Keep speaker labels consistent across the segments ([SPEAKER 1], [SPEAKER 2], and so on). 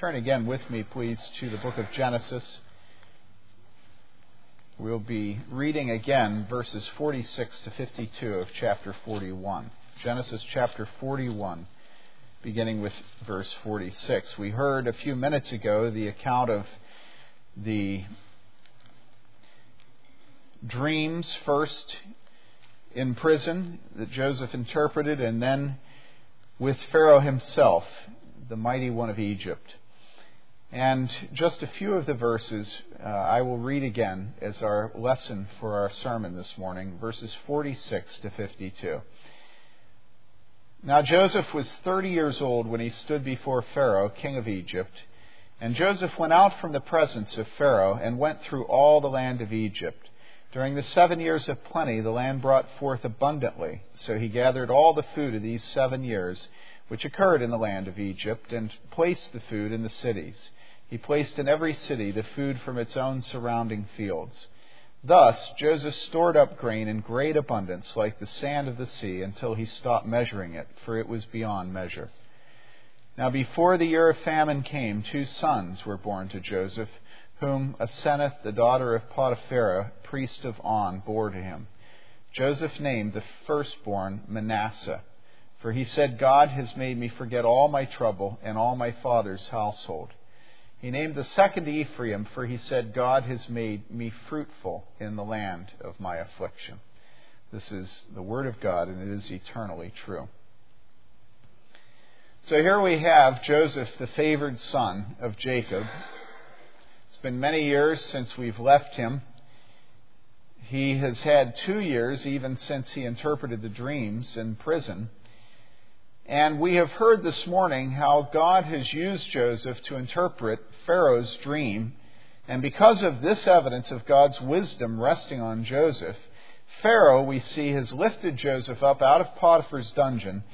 [SPEAKER 1] Turn again with me, please, to the book of Genesis. We'll be reading again verses 46 to 52 of chapter 41. Genesis chapter 41, beginning with verse 46. We heard a few minutes ago the account of the dreams, first in prison that Joseph interpreted, and then with Pharaoh himself, the mighty one of Egypt. And just a few of the verses uh, I will read again as our lesson for our sermon this morning, verses 46 to 52. Now Joseph was 30 years old when he stood before Pharaoh, king of Egypt. And Joseph went out from the presence of Pharaoh and went through all the land of Egypt. During the seven years of plenty, the land brought forth abundantly. So he gathered all the food of these seven years, which occurred in the land of Egypt, and placed the food in the cities. He placed in every city the food from its own surrounding fields. Thus Joseph stored up grain in great abundance, like the sand of the sea, until he stopped measuring it, for it was beyond measure. Now, before the year of famine came, two sons were born to Joseph whom Asenath, the daughter of Potiphera, priest of On, bore to him. Joseph named the firstborn Manasseh, for he said, God has made me forget all my trouble and all my father's household. He named the second Ephraim, for he said, God has made me fruitful in the land of my affliction. This is the Word of God, and it is eternally true. So here we have Joseph, the favored son of Jacob, It's been many years since we've left him. He has had two years, even since he interpreted the dreams in prison. And we have heard this morning how God has used Joseph to interpret Pharaoh's dream. And because of this evidence of God's wisdom resting on Joseph, Pharaoh, we see, has lifted Joseph up out of Potiphar's dungeon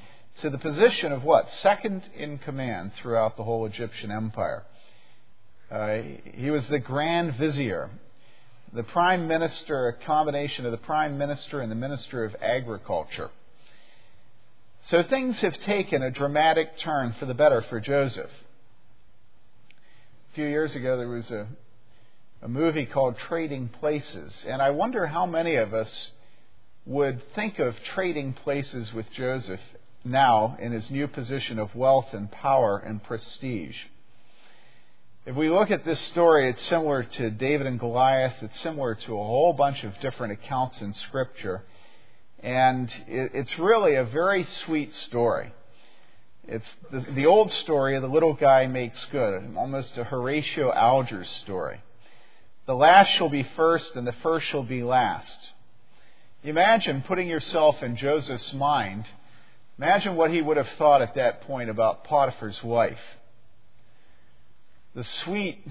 [SPEAKER 1] to the position of what? Second in command throughout the whole Egyptian empire. Uh, he was the Grand Vizier, the Prime Minister, a combination of the Prime Minister and the Minister of Agriculture. So things have taken a dramatic turn for the better for Joseph. A few years ago, there was a, a movie called Trading Places, and I wonder how many of us would think of trading places with Joseph now in his new position of wealth and power and prestige. If we look at this story, it's similar to David and Goliath. It's similar to a whole bunch of different accounts in Scripture. And it's really a very sweet story. It's the, old story of the little guy makes good, almost a Horatio Alger story. The last shall be first, and the first shall be last. Imagine putting yourself in Joseph's mind. Imagine what he would have thought at that point about Potiphar's wife the sweet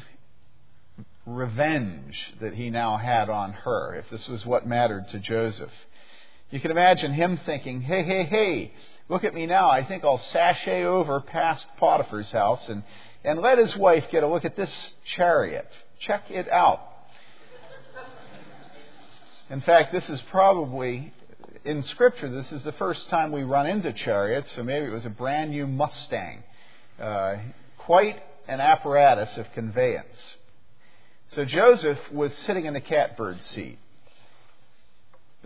[SPEAKER 1] revenge that he now had on her, if this was what mattered to Joseph. You can imagine him thinking, hey, hey, hey, look at me now. I think I'll sashay over past Potiphar's house and, and let his wife get a look at this chariot. Check it out. In fact, this is probably, in Scripture, this is the first time we run into chariots, so maybe it was a brand new Mustang. Uh, quite an apparatus of conveyance. So Joseph was sitting in the catbird seat.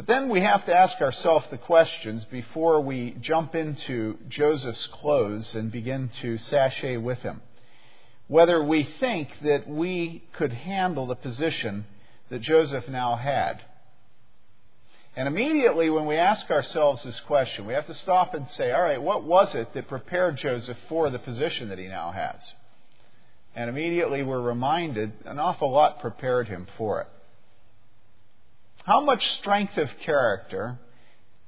[SPEAKER 1] But then we have to ask ourselves the questions before we jump into Joseph's clothes and begin to sashay with him. Whether we think that we could handle the position that Joseph now had. And immediately when we ask ourselves this question, we have to stop and say, all right, what was it that prepared Joseph for the position that he now has? And immediately we're reminded an awful lot prepared him for it. How much strength of character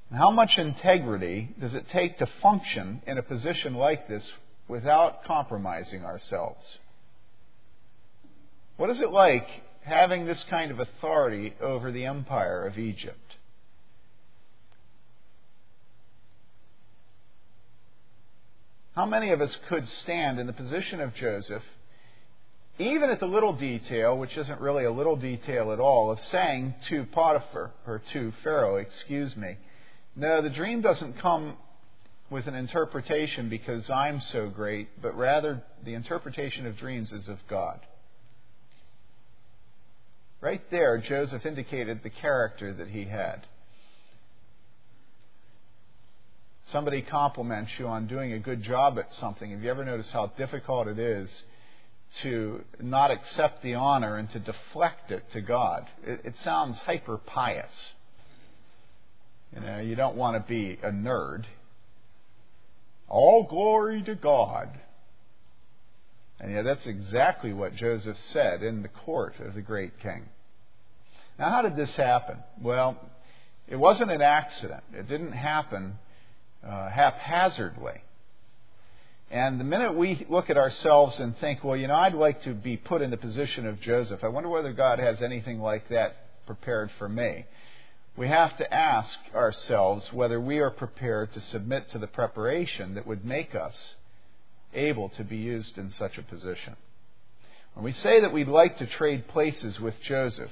[SPEAKER 1] and how much integrity does it take to function in a position like this without compromising ourselves? What is it like having this kind of authority over the empire of Egypt? How many of us could stand in the position of Joseph even at the little detail, which isn't really a little detail at all, of saying to Potiphar, or to Pharaoh, excuse me, no, the dream doesn't come with an interpretation because I'm so great, but rather the interpretation of dreams is of God. Right there, Joseph indicated the character that he had. Somebody compliments you on doing a good job at something. Have you ever noticed how difficult it is to not accept the honor and to deflect it to God? It, it sounds hyper pious. You know, you don't want to be a nerd. All glory to God. And yet, that's exactly what Joseph said in the court of the great king. Now, how did this happen? Well, it wasn't an accident. It didn't happen uh, haphazardly. And the minute we look at ourselves and think, well, you know, I'd like to be put in the position of Joseph, I wonder whether God has anything like that prepared for me. We have to ask ourselves whether we are prepared to submit to the preparation that would make us able to be used in such a position. When we say that we'd like to trade places with Joseph,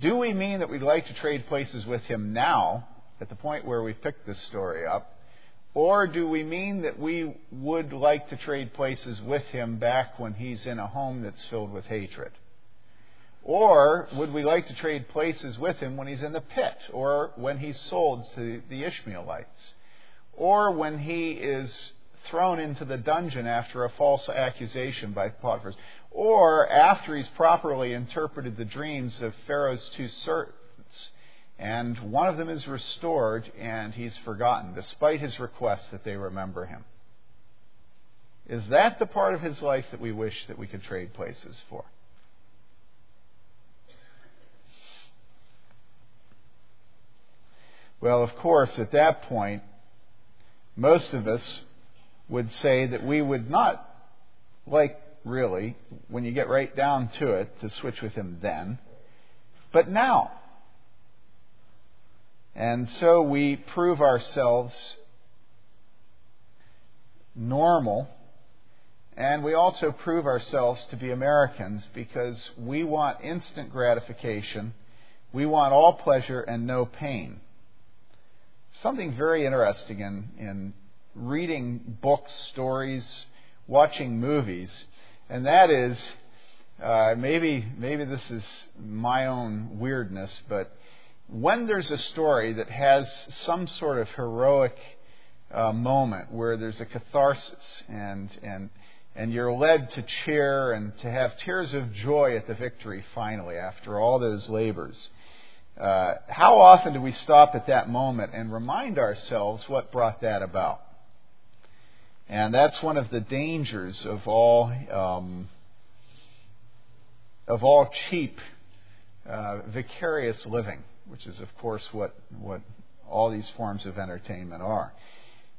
[SPEAKER 1] do we mean that we'd like to trade places with him now, at the point where we picked this story up? Or do we mean that we would like to trade places with him back when he's in a home that's filled with hatred? Or would we like to trade places with him when he's in the pit, or when he's sold to the Ishmaelites, or when he is thrown into the dungeon after a false accusation by Potiphar, or after he's properly interpreted the dreams of Pharaoh's two servants and one of them is restored and he's forgotten, despite his request that they remember him. Is that the part of his life that we wish that we could trade places for? Well, of course, at that point, most of us would say that we would not like, really, when you get right down to it, to switch with him then, but now. And so we prove ourselves normal, and we also prove ourselves to be Americans because we want instant gratification. We want all pleasure and no pain. Something very interesting in, in reading books, stories, watching movies, and that is uh, maybe maybe this is my own weirdness, but when there's a story that has some sort of heroic uh, moment where there's a catharsis and and and you're led to cheer and to have tears of joy at the victory finally after all those labors. Uh, how often do we stop at that moment and remind ourselves what brought that about? And that's one of the dangers of all um, of all cheap uh, vicarious living which is, of course, what, what all these forms of entertainment are,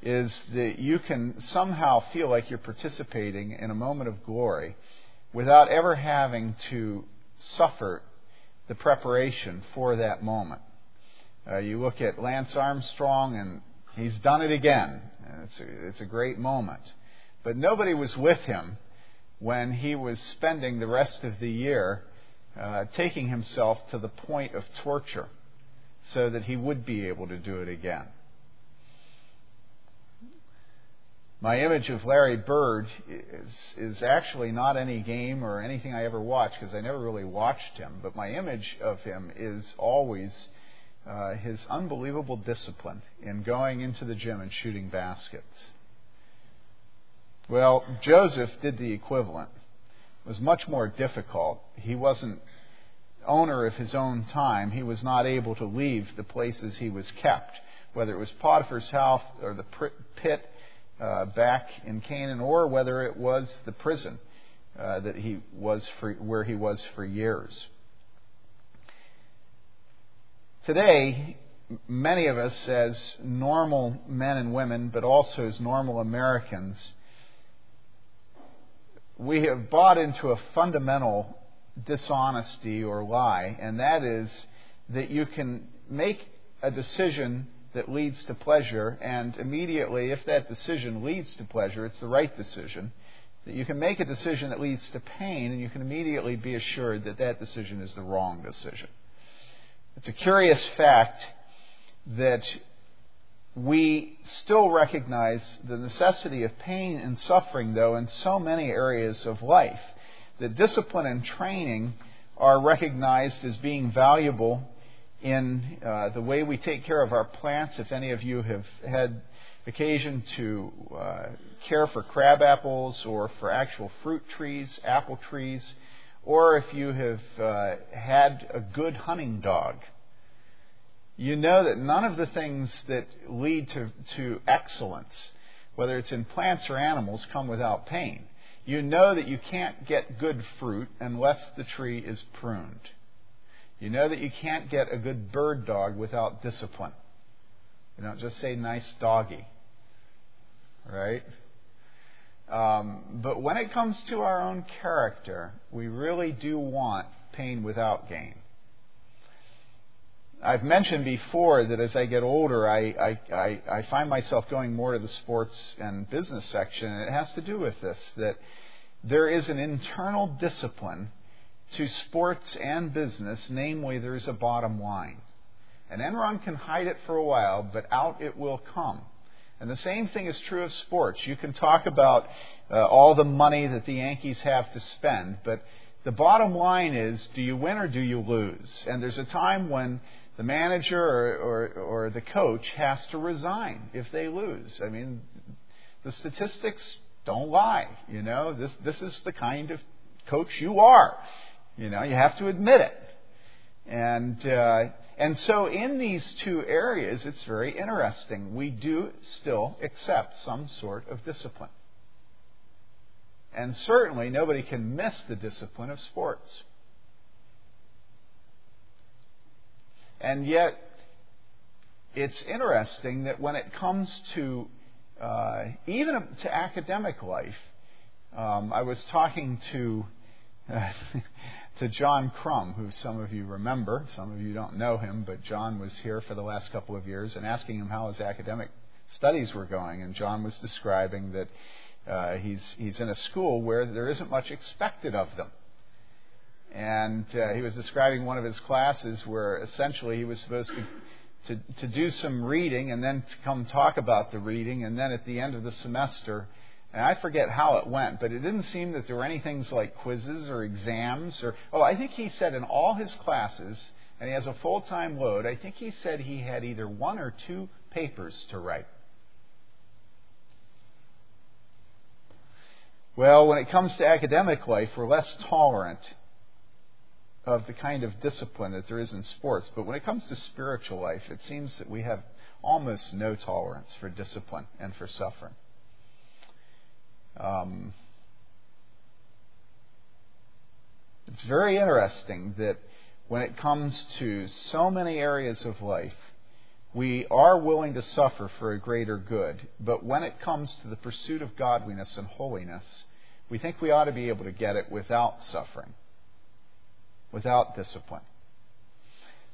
[SPEAKER 1] is that you can somehow feel like you're participating in a moment of glory without ever having to suffer the preparation for that moment. Uh, you look at Lance Armstrong, and he's done it again. It's a, it's a great moment. But nobody was with him when he was spending the rest of the year uh, taking himself to the point of torture so that he would be able to do it again. My image of Larry Bird is, is actually not any game or anything I ever watched because I never really watched him, but my image of him is always uh, his unbelievable discipline in going into the gym and shooting baskets. Well, Joseph did the equivalent. It was much more difficult. He wasn't owner of his own time, he was not able to leave the places he was kept, whether it was Potiphar's house or the pit uh, back in Canaan, or whether it was the prison uh, that he was for, where he was for years. Today, many of us, as normal men and women, but also as normal Americans, we have bought into a fundamental dishonesty or lie, and that is that you can make a decision that leads to pleasure, and immediately, if that decision leads to pleasure, it's the right decision. That you can make a decision that leads to pain, and you can immediately be assured that that decision is the wrong decision. It's a curious fact that we still recognize the necessity of pain and suffering, though, in so many areas of life. That discipline and training are recognized as being valuable in uh, the way we take care of our plants. If any of you have had occasion to uh, care for crab apples or for actual fruit trees, apple trees, or if you have uh, had a good hunting dog, you know that none of the things that lead to, to excellence, whether it's in plants or animals, come without pain. You know that you can't get good fruit unless the tree is pruned. You know that you can't get a good bird dog without discipline. You don't just say nice doggy right? Um, but when it comes to our own character, we really do want pain without gain. I've mentioned before that as I get older, I, I, I, I, find myself going more to the sports and business section, and it has to do with this that there is an internal discipline to sports and business, namely, there's a bottom line. And Enron can hide it for a while, but out it will come. And the same thing is true of sports. You can talk about uh, all the money that the Yankees have to spend, but the bottom line is do you win or do you lose? And there's a time when the manager or, or, or the coach has to resign if they lose. I mean, the statistics don't lie. You know, this, this is the kind of coach you are. You know, you have to admit it. And, uh, and so, in these two areas, it's very interesting. We do still accept some sort of discipline. And certainly, nobody can miss the discipline of sports. And yet, it's interesting that when it comes to uh, even to academic life, um, I was talking to uh, to John Crum, who some of you remember. Some of you don't know him, but John was here for the last couple of years and asking him how his academic studies were going. And John was describing that uh, he's, he's in a school where there isn't much expected of them. And uh, he was describing one of his classes where essentially he was supposed to, to, to do some reading and then to come talk about the reading. And then at the end of the semester, and I forget how it went, but it didn't seem that there were any things like quizzes or exams or, oh, I think he said in all his classes, and he has a full time load, I think he said he had either one or two papers to write. Well, when it comes to academic life, we're less tolerant of the kind of discipline that there is in sports. But when it comes to spiritual life, it seems that we have almost no tolerance for discipline and for suffering. Um, it's very interesting that when it comes to so many areas of life, we are willing to suffer for a greater good. But when it comes to the pursuit of godliness and holiness, we think we ought to be able to get it without suffering, without discipline.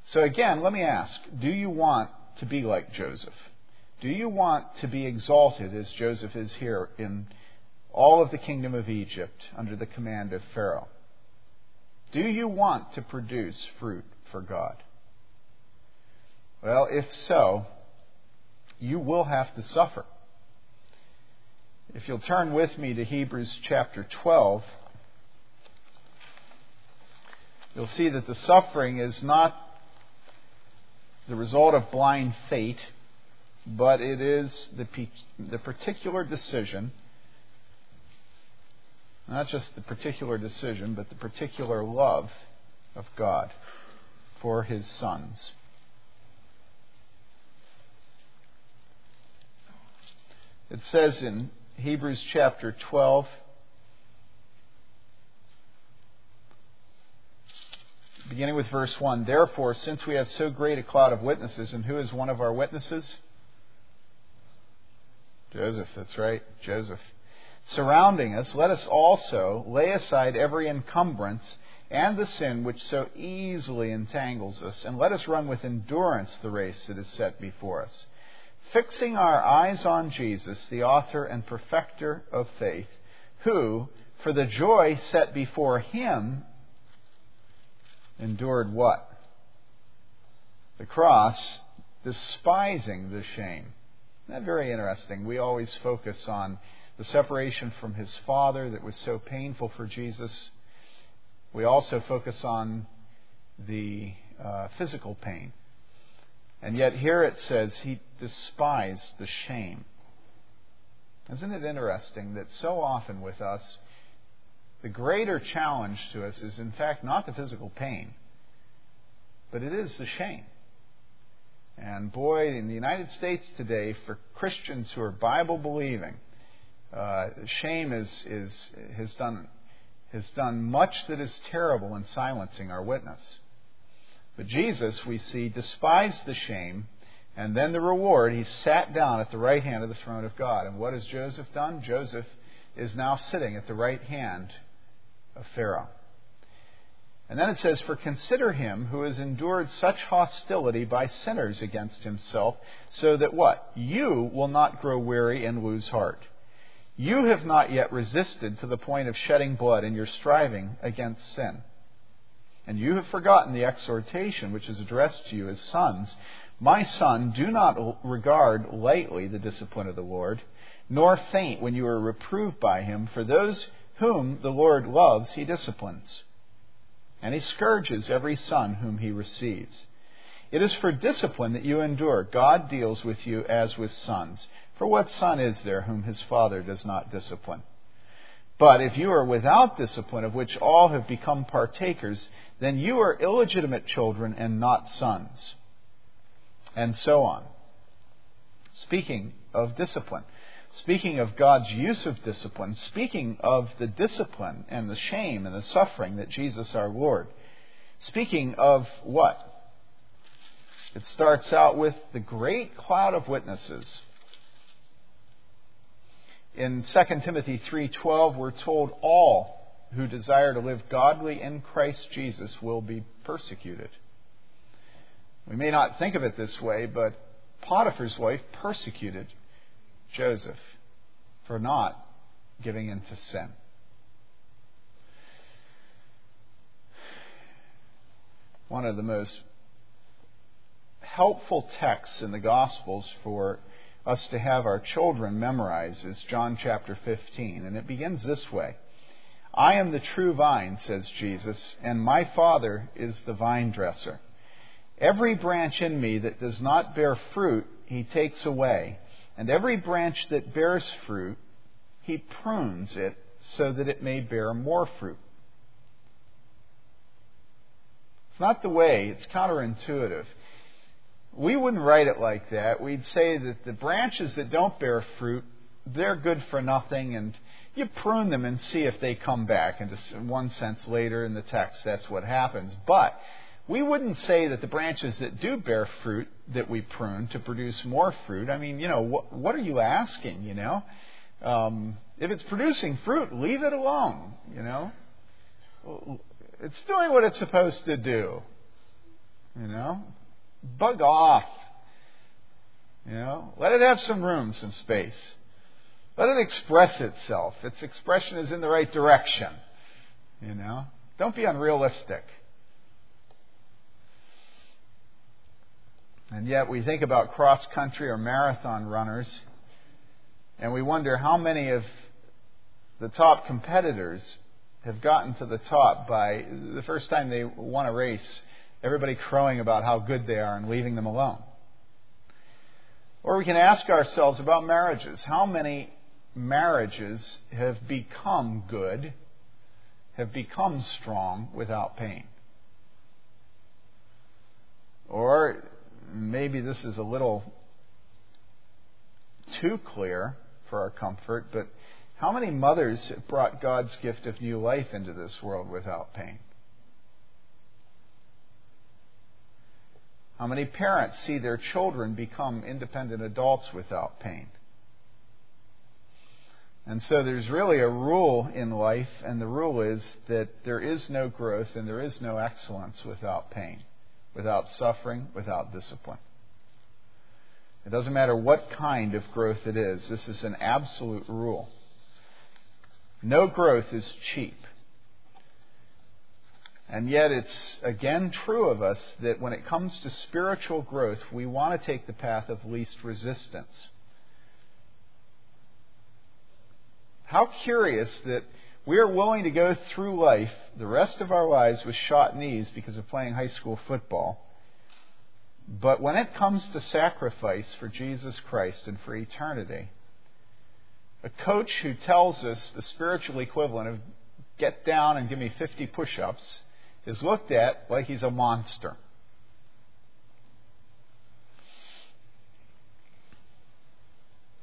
[SPEAKER 1] So, again, let me ask do you want to be like Joseph? Do you want to be exalted as Joseph is here in all of the kingdom of Egypt under the command of Pharaoh. Do you want to produce fruit for God? Well, if so, you will have to suffer. If you'll turn with me to Hebrews chapter 12, you'll see that the suffering is not the result of blind fate, but it is the, the particular decision not just the particular decision, but the particular love of God for his sons. It says in Hebrews chapter 12, beginning with verse 1 Therefore, since we have so great a cloud of witnesses, and who is one of our witnesses? Joseph, that's right, Joseph surrounding us, let us also lay aside every encumbrance and the sin which so easily entangles us, and let us run with endurance the race that is set before us, fixing our eyes on Jesus, the author and perfecter of faith, who, for the joy set before him, endured what? The cross, despising the shame Isn't that very interesting? We always focus on the separation from his father that was so painful for Jesus. We also focus on the uh, physical pain. And yet here it says he despised the shame. Isn't it interesting that so often with us, the greater challenge to us is in fact not the physical pain, but it is the shame. And boy, in the United States today, for Christians who are Bible believing, uh, shame is, is, has, done, has done much that is terrible in silencing our witness. But Jesus, we see, despised the shame, and then the reward. He sat down at the right hand of the throne of God. And what has Joseph done? Joseph is now sitting at the right hand of Pharaoh. And then it says, For consider him who has endured such hostility by sinners against himself, so that what? You will not grow weary and lose heart. You have not yet resisted to the point of shedding blood in your striving against sin. And you have forgotten the exhortation which is addressed to you as sons. My son, do not regard lightly the discipline of the Lord, nor faint when you are reproved by him, for those whom the Lord loves, he disciplines. And he scourges every son whom he receives. It is for discipline that you endure. God deals with you as with sons. For what son is there whom his father does not discipline? But if you are without discipline, of which all have become partakers, then you are illegitimate children and not sons. And so on. Speaking of discipline, speaking of God's use of discipline, speaking of the discipline and the shame and the suffering that Jesus our Lord, speaking of what? It starts out with the great cloud of witnesses in 2 Timothy 3:12 we're told all who desire to live godly in Christ Jesus will be persecuted. We may not think of it this way, but Potiphar's wife persecuted Joseph for not giving in to sin. One of the most helpful texts in the Gospels for us to have our children memorize is John chapter 15. And it begins this way I am the true vine, says Jesus, and my Father is the vine dresser. Every branch in me that does not bear fruit, he takes away. And every branch that bears fruit, he prunes it so that it may bear more fruit. It's not the way, it's counterintuitive we wouldn't write it like that. We'd say that the branches that don't bear fruit, they're good for nothing, and you prune them and see if they come back. And in one sense, later in the text, that's what happens. But we wouldn't say that the branches that do bear fruit that we prune to produce more fruit. I mean, you know, what, what are you asking? You know, um, if it's producing fruit, leave it alone. You know, it's doing what it's supposed to do. You know, bug off. You know, let it have some room, some space. Let it express itself. Its expression is in the right direction. You know, don't be unrealistic. And yet we think about cross country or marathon runners, and we wonder how many of the top competitors have gotten to the top by the first time they won a race everybody crowing about how good they are and leaving them alone. Or we can ask ourselves about marriages. How many marriages have become good, have become strong without pain? Or maybe this is a little too clear for our comfort, but how many mothers have brought God's gift of new life into this world without pain? How many parents see their children become independent adults without pain? And so there's really a rule in life, and the rule is that there is no growth and there is no excellence without pain, without suffering, without discipline. It doesn't matter what kind of growth it is, this is an absolute rule. No growth is cheap. And yet, it's again true of us that when it comes to spiritual growth, we want to take the path of least resistance. How curious that we are willing to go through life the rest of our lives with shot knees because of playing high school football. But when it comes to sacrifice for Jesus Christ and for eternity, a coach who tells us the spiritual equivalent of get down and give me 50 push ups is looked at like he's a monster.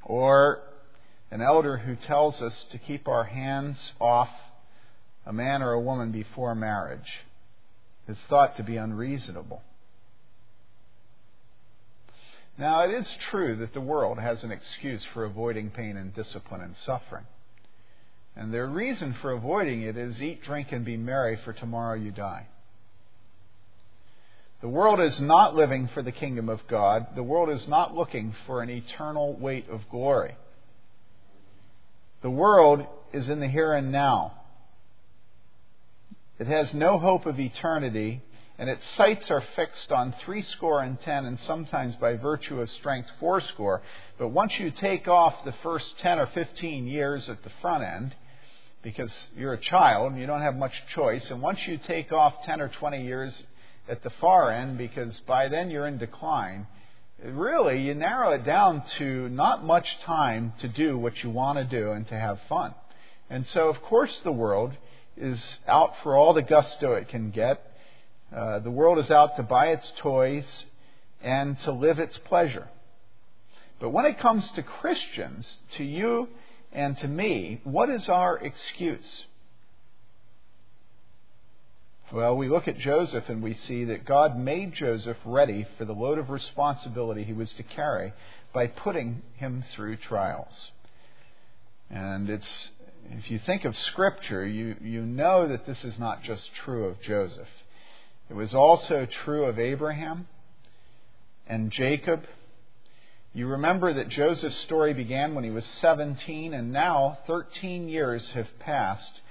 [SPEAKER 1] Or an elder who tells us to keep our hands off a man or a woman before marriage is thought to be unreasonable. Now, it is true that the world has an excuse for avoiding pain and discipline and suffering. And their reason for avoiding it is eat, drink, and be merry, for tomorrow you die. The world is not living for the kingdom of God. The world is not looking for an eternal weight of glory. The world is in the here and now. It has no hope of eternity, and its sights are fixed on threescore and ten, and sometimes by virtue of strength fourscore. But once you take off the first ten or fifteen years at the front end, because you're a child, and you don't have much choice, and once you take off ten or twenty years at the far end, because by then you're in decline, really, you narrow it down to not much time to do what you want to do and to have fun. And so, of course, the world is out for all the gusto it can get. Uh, the world is out to buy its toys and to live its pleasure. But when it comes to Christians, to you and to me, what is our excuse? Well, we look at Joseph and we see that God made Joseph ready for the load of responsibility he was to carry by putting him through trials. And it's if you think of Scripture, you, you know that this is not just true of Joseph. It was also true of Abraham and Jacob. You remember that Joseph's story began when he was 17, and now 13 years have passed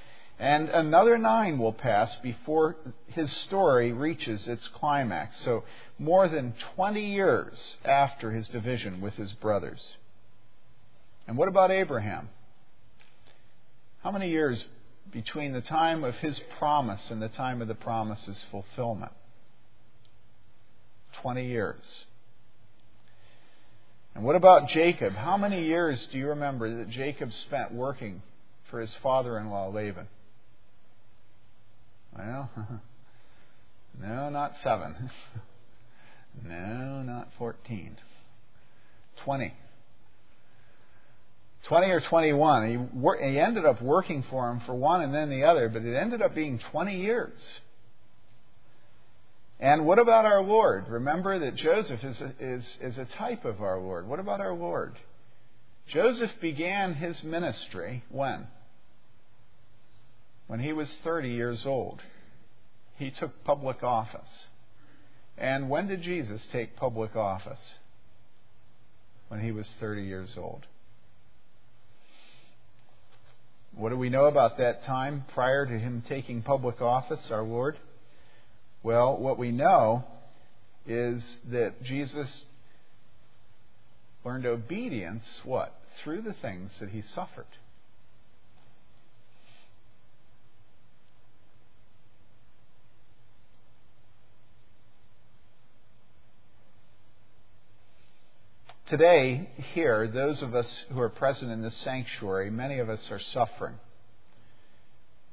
[SPEAKER 1] and another nine will pass before his story reaches its climax. So, more than 20 years after his division with his brothers. And what about Abraham? How many years between the time of his promise and the time of the promise's fulfillment? 20 years. And what about Jacob? How many years do you remember that Jacob spent working for his father in law, Laban? Well, no, not seven. no, not 14. 20. 20 or 21. He, wor- he ended up working for him for one and then the other, but it ended up being 20 years. And what about our Lord? Remember that Joseph is a, is, is a type of our Lord. What about our Lord? Joseph began his ministry when? When he was 30 years old. He took public office. And when did Jesus take public office? When he was 30 years old. What do we know about that time prior to him taking public office, our Lord? Well, what we know is that Jesus learned obedience, what? Through the things that he suffered. Today, here, those of us who are present in this sanctuary, many of us are suffering.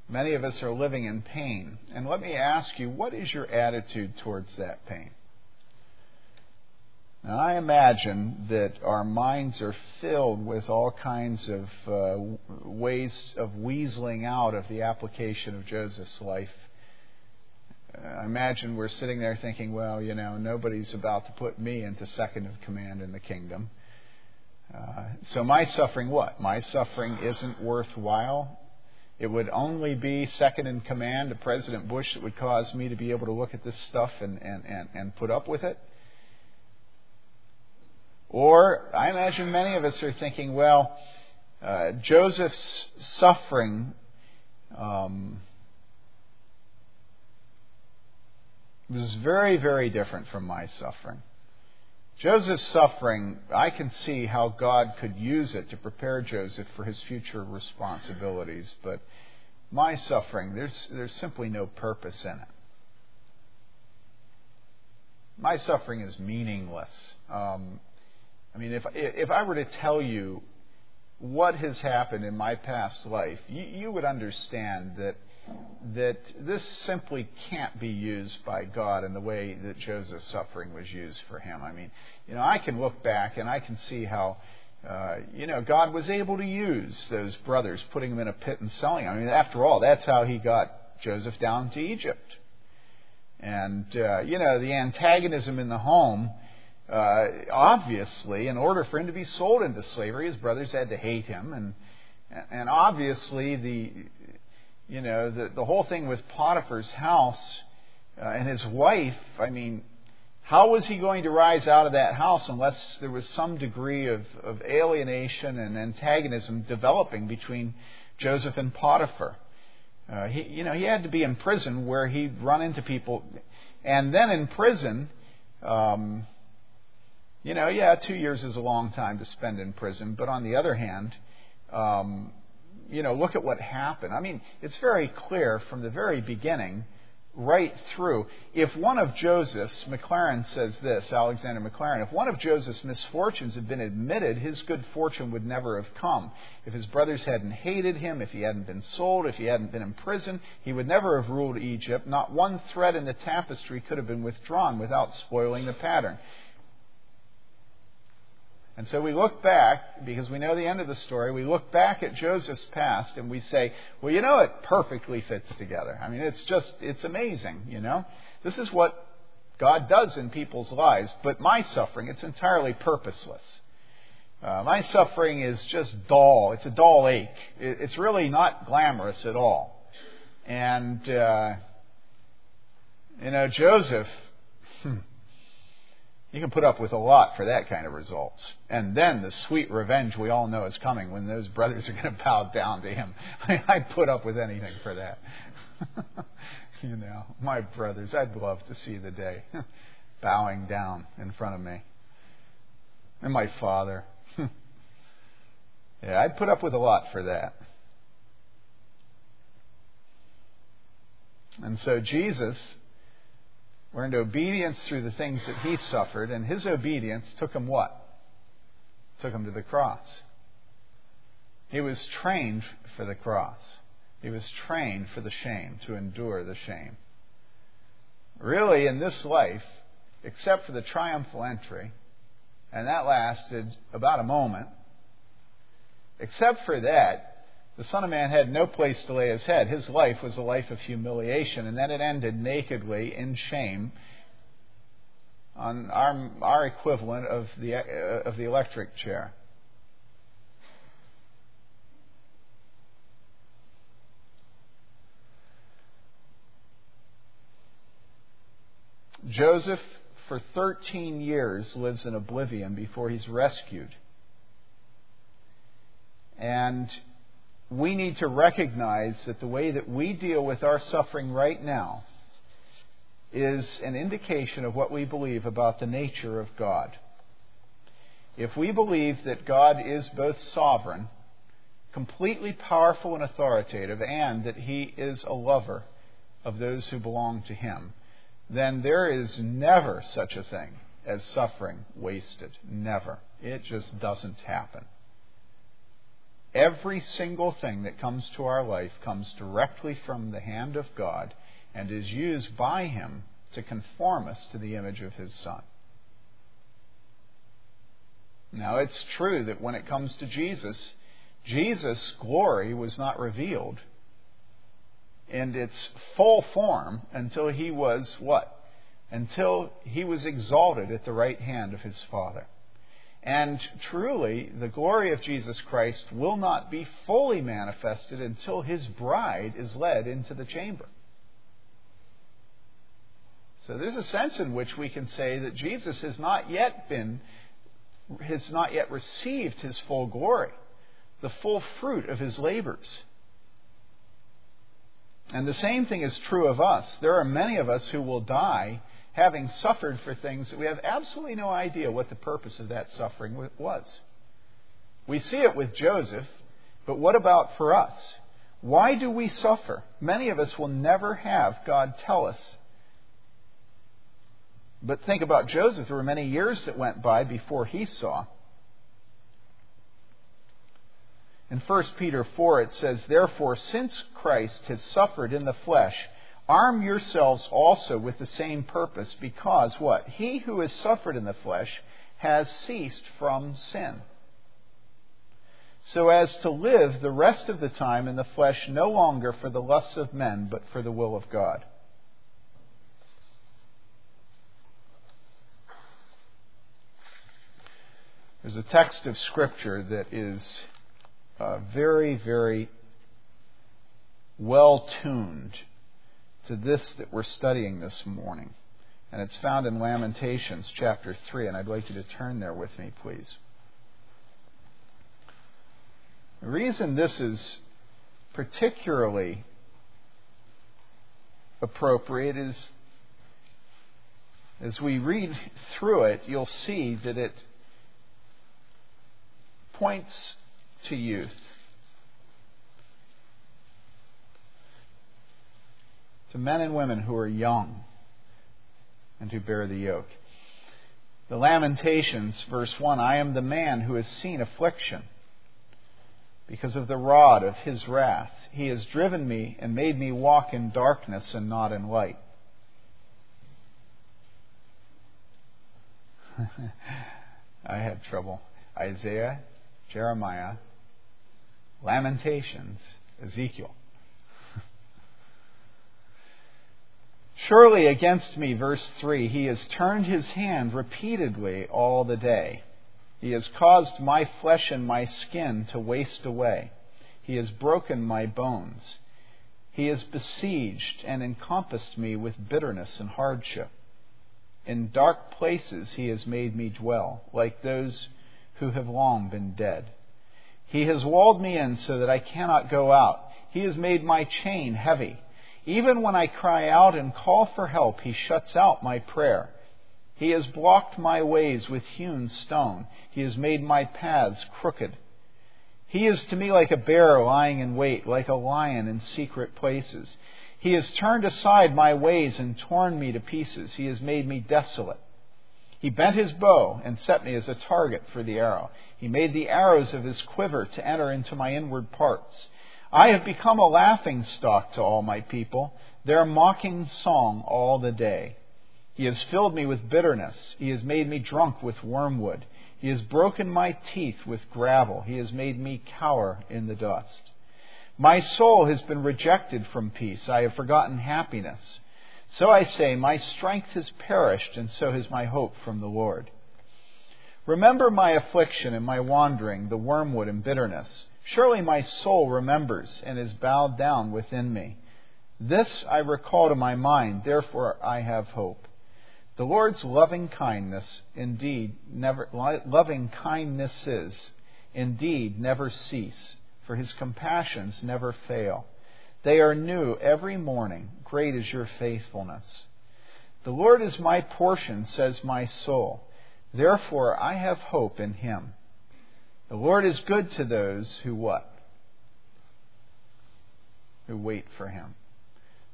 [SPEAKER 1] Many of us are living in pain. And let me ask you, what is your attitude towards that pain? Now, I imagine that our minds are filled with all kinds of uh, ways of weaseling out of the application of Joseph's life I imagine we're sitting there thinking, well, you know, nobody's about to put me into second of command in the kingdom. Uh, so my suffering, what? My suffering isn't worthwhile. It would only be second in command to President Bush that would cause me to be able to look at this stuff and, and, and, and put up with it. Or I imagine many of us are thinking, well, uh, Joseph's suffering um, was very, very different from my suffering. Joseph's suffering, I can see how God could use it to prepare Joseph for his future responsibilities, but my suffering, there's, there's simply no purpose in it. My suffering is meaningless. Um, I mean, if, if I were to tell you what has happened in my past life, you, you would understand that that this simply can't be used by God in the way that Joseph's suffering was used for him. I mean, you know, I can look back and I can see how, uh, you know, God was able to use those brothers, putting them in a pit and selling them. I mean, after all, that's how he got Joseph down to Egypt. And, uh, you know, the antagonism in the home, uh, obviously, in order for him to be sold into slavery, his brothers had to hate him. And, and obviously, the, you know, the, the whole thing with Potiphar's house uh, and his wife, I mean, how was he going to rise out of that house unless there was some degree of, of alienation and antagonism developing between Joseph and Potiphar? Uh, he, you know, he had to be in prison where he'd run into people, and then in prison, um, you know, yeah, two years is a long time to spend in prison, but on the other hand, um, you know, look at what happened. I mean, it's very clear from the very beginning, right through. If one of Joseph's, Maclaren says this, Alexander Maclaren, if one of Joseph's misfortunes had been admitted, his good fortune would never have come. If his brothers hadn't hated him, if he hadn't been sold, if he hadn't been in prison, he would never have ruled Egypt. Not one thread in the tapestry could have been withdrawn without spoiling the pattern. And so we look back, because we know the end of the story, we look back at Joseph's past and we say, well, you know, it perfectly fits together. I mean, it's just, it's amazing, you know? This is what God does in people's lives, but my suffering, it's entirely purposeless. Uh, my suffering is just dull. It's a dull ache. It's really not glamorous at all. And, uh, you know, Joseph, hmm, you can put up with a lot for that kind of results. And then the sweet revenge we all know is coming when those brothers are going to bow down to him. I, I'd put up with anything for that. you know, my brothers, I'd love to see the day bowing down in front of me. And my father. yeah, I'd put up with a lot for that. And so Jesus learned obedience through the things that he suffered, and his obedience took him what? Took him to the cross. He was trained for the cross. He was trained for the shame, to endure the shame. Really, in this life, except for the triumphal entry, and that lasted about a moment, except for that, the Son of Man had no place to lay his head. His life was a life of humiliation, and then it ended nakedly in shame on our, our equivalent of the, uh, of the electric chair. Joseph, for 13 years, lives in oblivion before he's rescued. And we need to recognize that the way that we deal with our suffering right now is an indication of what we believe about the nature of God. If we believe that God is both sovereign, completely powerful and authoritative, and that He is a lover of those who belong to Him, then there is never such a thing as suffering wasted. Never. It just doesn't happen. Every single thing that comes to our life comes directly from the hand of God and is used by Him to conform us to the image of His Son. Now, it's true that when it comes to Jesus, Jesus' glory was not revealed in its full form until he was what? Until he was exalted at the right hand of his Father. And truly, the glory of Jesus Christ will not be fully manifested until his bride is led into the chamber. So there's a sense in which we can say that Jesus has not yet been, has not yet received his full glory, the full fruit of his labors. And the same thing is true of us. There are many of us who will die having suffered for things that we have absolutely no idea what the purpose of that suffering was. We see it with Joseph, but what about for us? Why do we suffer? Many of us will never have God tell us. But think about Joseph. There were many years that went by before he saw. In 1 Peter 4, it says, Therefore, since Christ has suffered in the flesh, arm yourselves also with the same purpose, because what? He who has suffered in the flesh has ceased from sin so as to live the rest of the time in the flesh no longer for the lusts of men, but for the will of God. There's a text of Scripture that is uh, very, very well tuned to this that we're studying this morning. And it's found in Lamentations chapter 3, and I'd like you to turn there with me, please. The reason this is particularly appropriate is as we read through it, you'll see that it points to youth. To men and women who are young and who bear the yoke. The Lamentations, verse 1 I am the man who has seen affliction because of the rod of his wrath. He has driven me and made me walk in darkness and not in light. I had trouble. Isaiah, Jeremiah, Lamentations, Ezekiel. Surely against me, verse 3, he has turned his hand repeatedly all the day. He has caused my flesh and my skin to waste away. He has broken my bones. He has besieged and encompassed me with bitterness and hardship. In dark places he has made me dwell, like those who have long been dead. He has walled me in so that I cannot go out. He has made my chain heavy. Even when I cry out and call for help, he shuts out my prayer. He has blocked my ways with hewn stone. He has made my paths crooked. He is to me like a bear lying in wait, like a lion in secret places. He has turned aside my ways and torn me to pieces. He has made me desolate. He bent his bow and set me as a target for the arrow. He made the arrows of his quiver to enter into my inward parts. I have become a laughing stock to all my people, their mocking song all the day. He has filled me with bitterness. He has made me drunk with wormwood. He has broken my teeth with gravel. He has made me cower in the dust. My soul has been rejected from peace. I have forgotten happiness. So I say, my strength has perished, and so has my hope from the Lord. Remember my affliction and my wandering, the wormwood and bitterness. Surely my soul remembers and is bowed down within me. This I recall to my mind, therefore I have hope. The Lord's loving kindness indeed never loving kindnesses indeed never cease, for his compassions never fail. They are new every morning. Great is your faithfulness. The Lord is my portion, says my soul. Therefore I have hope in him. The Lord is good to those who what? Who wait for him.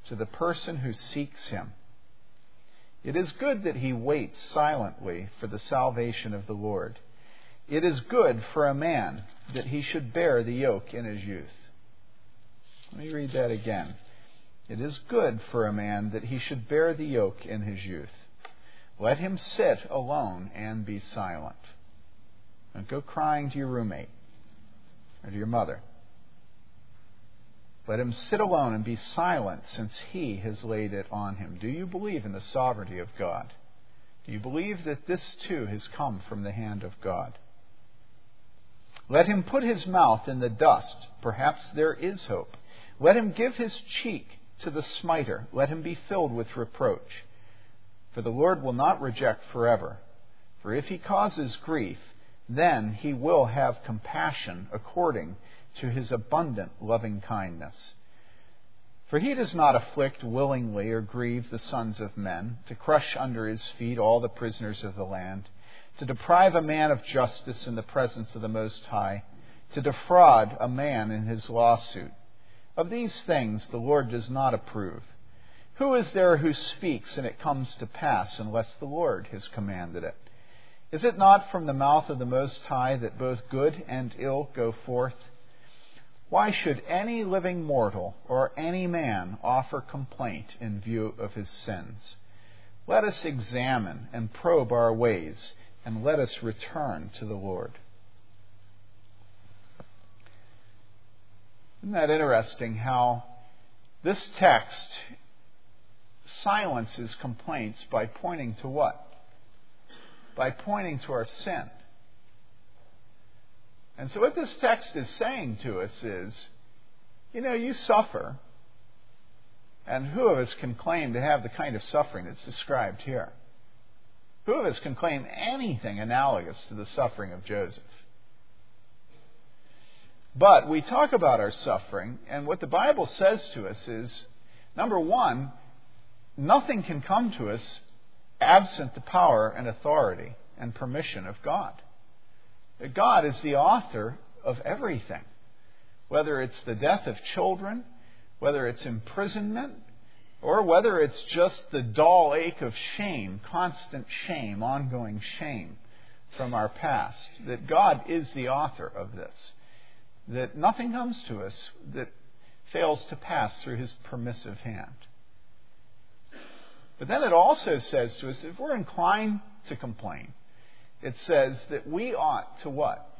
[SPEAKER 1] To the person who seeks him. It is good that he waits silently for the salvation of the Lord. It is good for a man that he should bear the yoke in his youth. Let me read that again. It is good for a man that he should bear the yoke in his youth. Let him sit alone and be silent. Go crying to your roommate or to your mother. Let him sit alone and be silent, since he has laid it on him. Do you believe in the sovereignty of God? Do you believe that this too has come from the hand of God? Let him put his mouth in the dust. Perhaps there is hope. Let him give his cheek to the smiter. Let him be filled with reproach. For the Lord will not reject forever. For if he causes grief, then he will have compassion according to his abundant loving kindness. For he does not afflict willingly or grieve the sons of men, to crush under his feet all the prisoners of the land, to deprive a man of justice in the presence of the Most High, to defraud a man in his lawsuit. Of these things the Lord does not approve. Who is there who speaks and it comes to pass unless the Lord has commanded it? Is it not from the mouth of the Most High that both good and ill go forth? Why should any living mortal or any man offer complaint in view of his sins? Let us examine and probe our ways, and let us return to the Lord. Isn't that interesting how this text silences complaints by pointing to what? By pointing to our sin. And so, what this text is saying to us is you know, you suffer. And who of us can claim to have the kind of suffering that's described here? Who of us can claim anything analogous to the suffering of Joseph? But we talk about our suffering, and what the Bible says to us is number one, nothing can come to us absent the power and authority and permission of God. That God is the author of everything, whether it's the death of children, whether it's imprisonment, or whether it's just the dull ache of shame, constant shame, ongoing shame from our past. That God is the author of this. That nothing comes to us that fails to pass through his permissive hand. But then it also says to us if we're inclined to complain, it says that we ought to what?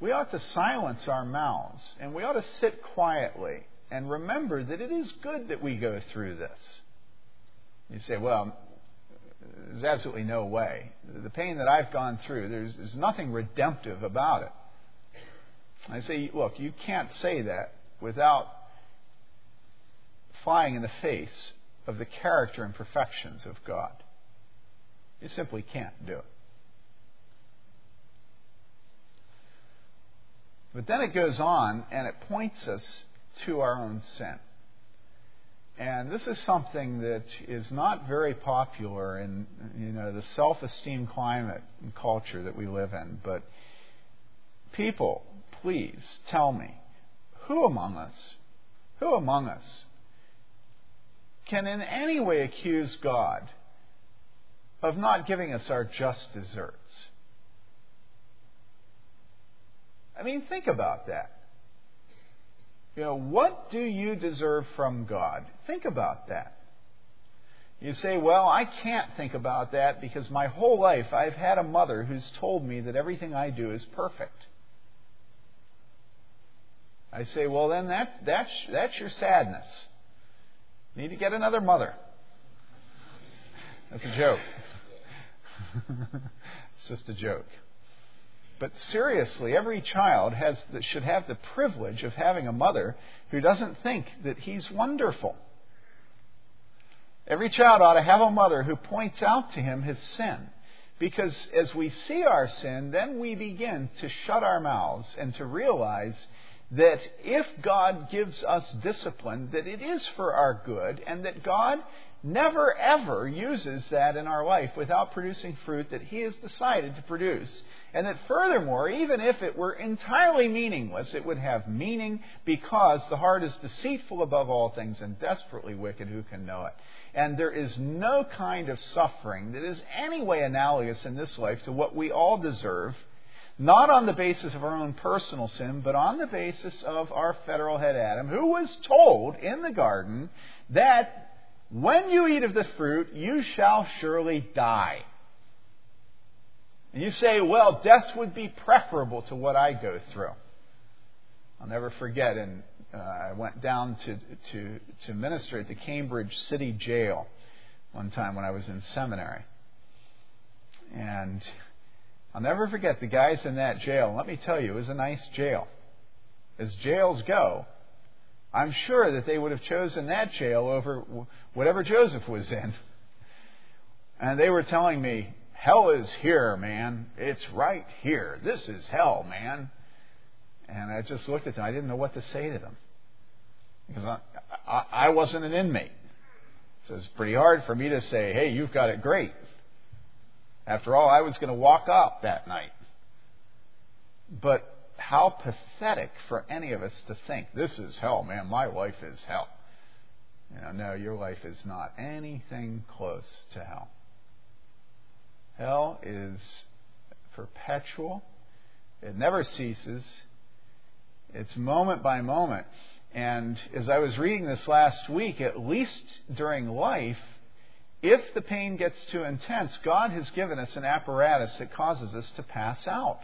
[SPEAKER 1] We ought to silence our mouths and we ought to sit quietly and remember that it is good that we go through this. You say, well, there's absolutely no way. The pain that I've gone through, there's, there's nothing redemptive about it. I say, look, you can't say that without flying in the face of the character and perfections of God. You simply can't do it. But then it goes on and it points us to our own sin. And this is something that is not very popular in you know the self-esteem climate and culture that we live in. But people, please tell me, who among us, who among us can in any way accuse God of not giving us our just deserts? I mean, think about that. You know, what do you deserve from God? Think about that. You say, well, I can't think about that because my whole life I've had a mother who's told me that everything I do is perfect. I say, well, then that, that's, that's your sadness. Need to get another mother. That's a joke. it's just a joke. But seriously, every child has, should have the privilege of having a mother who doesn't think that he's wonderful. Every child ought to have a mother who points out to him his sin. Because as we see our sin, then we begin to shut our mouths and to realize that if God gives us discipline, that it is for our good, and that God never ever uses that in our life without producing fruit that He has decided to produce. And that furthermore, even if it were entirely meaningless, it would have meaning because the heart is deceitful above all things and desperately wicked. Who can know it? And there is no kind of suffering that is any way analogous in this life to what we all deserve. Not on the basis of our own personal sin, but on the basis of our federal head Adam, who was told in the garden that when you eat of the fruit, you shall surely die. And you say, well, death would be preferable to what I go through. I'll never forget, and uh, I went down to, to, to minister at the Cambridge City Jail one time when I was in seminary. And I'll never forget the guys in that jail. Let me tell you, it was a nice jail. As jails go, I'm sure that they would have chosen that jail over whatever Joseph was in. And they were telling me, hell is here, man. It's right here. This is hell, man. And I just looked at them. I didn't know what to say to them. Because I, I, I wasn't an inmate. So it's pretty hard for me to say, hey, you've got it great. After all, I was going to walk up that night. But how pathetic for any of us to think, this is hell, man, my life is hell. You know, no, your life is not anything close to hell. Hell is perpetual. It never ceases. It's moment by moment. And as I was reading this last week, at least during life, if the pain gets too intense, God has given us an apparatus that causes us to pass out.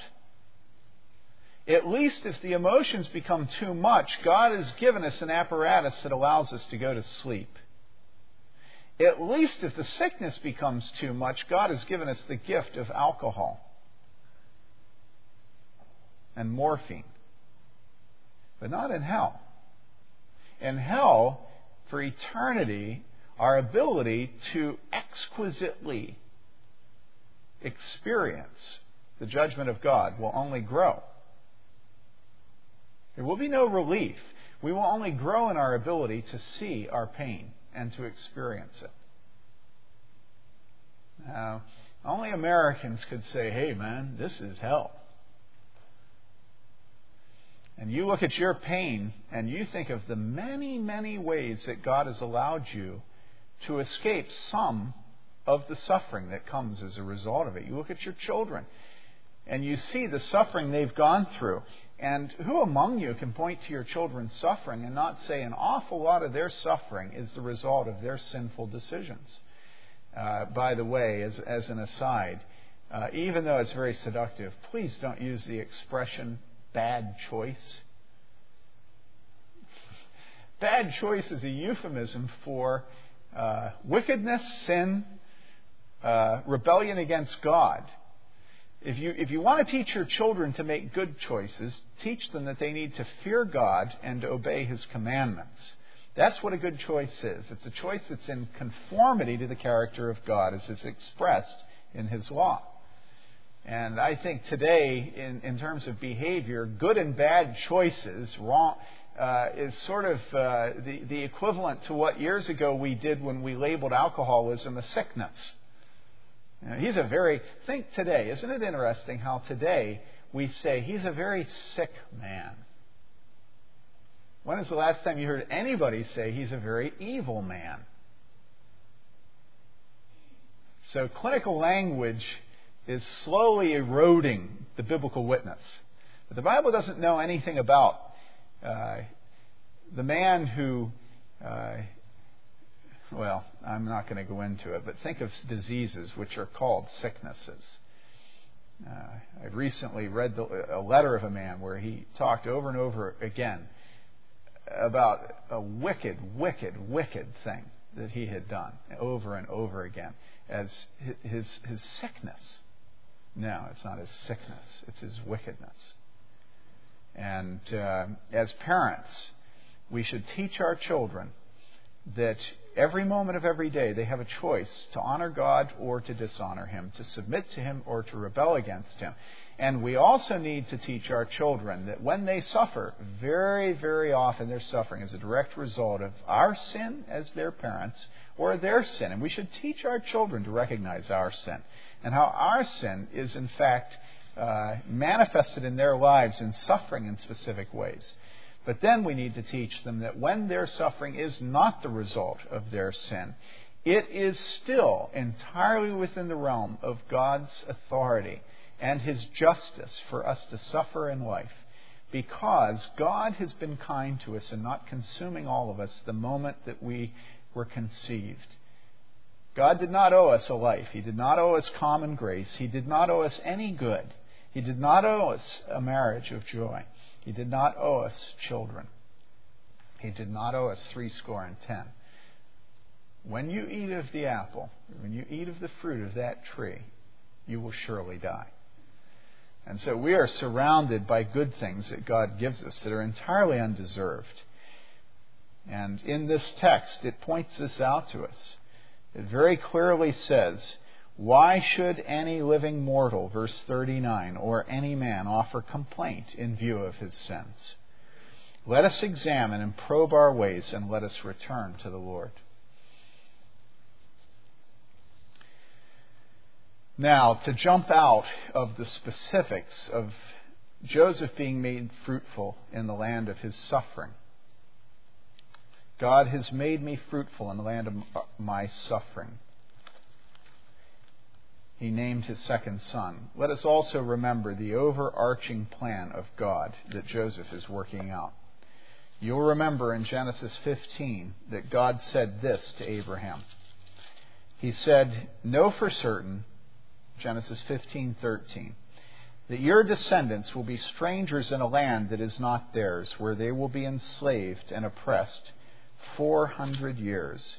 [SPEAKER 1] At least if the emotions become too much, God has given us an apparatus that allows us to go to sleep. At least if the sickness becomes too much, God has given us the gift of alcohol and morphine. But not in hell. In hell, for eternity, our ability to exquisitely experience the judgment of God will only grow. There will be no relief. We will only grow in our ability to see our pain and to experience it. Now, only Americans could say, hey, man, this is hell. And you look at your pain and you think of the many, many ways that God has allowed you to escape some of the suffering that comes as a result of it. You look at your children and you see the suffering they've gone through. And who among you can point to your children's suffering and not say an awful lot of their suffering is the result of their sinful decisions? Uh, by the way, as, as an aside, uh, even though it's very seductive, please don't use the expression bad choice. bad choice is a euphemism for uh, wickedness, sin, uh, rebellion against God. If you, if you want to teach your children to make good choices, teach them that they need to fear God and obey His commandments. That's what a good choice is. It's a choice that's in conformity to the character of God as is expressed in His law. And I think today, in, in terms of behavior, good and bad choices, wrong, uh, is sort of uh, the, the equivalent to what years ago we did when we labeled alcoholism a sickness. You know, he's a very, think today, isn't it interesting how today we say he's a very sick man? When is the last time you heard anybody say he's a very evil man? So clinical language is slowly eroding the biblical witness. But the Bible doesn't know anything about the man who, uh, well, I'm not going to go into it, but think of diseases which are called sicknesses. Uh, I recently read the, a letter of a man where he talked over and over again about a wicked, wicked, wicked thing that he had done over and over again as his, his sickness. No, it's not his sickness, it's his wickedness. And uh, as parents, we should teach our children that every moment of every day they have a choice to honor God or to dishonor Him, to submit to Him or to rebel against Him. And we also need to teach our children that when they suffer, very, very often their suffering is a direct result of our sin as their parents or their sin. And we should teach our children to recognize our sin and how our sin is, in fact, uh, manifested in their lives in suffering in specific ways. But then we need to teach them that when their suffering is not the result of their sin, it is still entirely within the realm of God's authority and His justice for us to suffer in life because God has been kind to us and not consuming all of us the moment that we were conceived. God did not owe us a life. He did not owe us common grace. He did not owe us any good. He did not owe us a marriage of joy. He did not owe us children. He did not owe us three score and ten. When you eat of the apple, when you eat of the fruit of that tree, you will surely die. And so we are surrounded by good things that God gives us that are entirely undeserved. And in this text, it points this out to us. It very clearly says, Why should any living mortal, verse 39, or any man offer complaint in view of his sins? Let us examine and probe our ways, and let us return to the Lord. Now, to jump out of the specifics of Joseph being made fruitful in the land of his suffering. God has made me fruitful in the land of my suffering. He named his second son. Let us also remember the overarching plan of God that Joseph is working out. You'll remember in Genesis 15 that God said this to Abraham. He said, Know for certain, Genesis 15:13, that your descendants will be strangers in a land that is not theirs, where they will be enslaved and oppressed 400 years.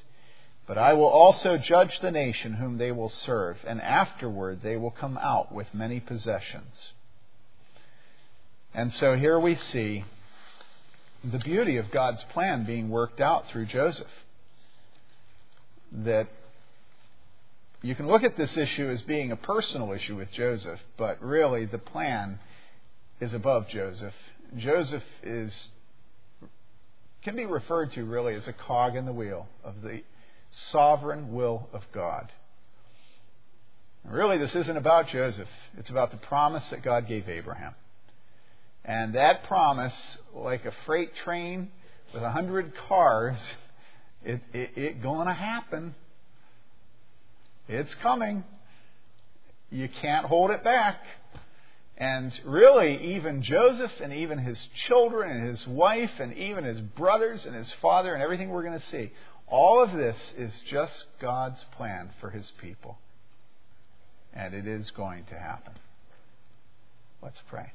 [SPEAKER 1] But I will also judge the nation whom they will serve, and afterward they will come out with many possessions. And so here we see the beauty of God's plan being worked out through Joseph. That you can look at this issue as being a personal issue with Joseph, but really the plan is above Joseph. Joseph is can be referred to really as a cog in the wheel of the sovereign will of God. Really, this isn't about Joseph. It's about the promise that God gave Abraham. And that promise, like a freight train with a hundred cars, it, it, it going to happen. It's coming. You can't hold it back. And really, even Joseph and even his children and his wife and even his brothers and his father and everything we're going to see, all of this is just God's plan for his people. And it is going to happen. Let's pray.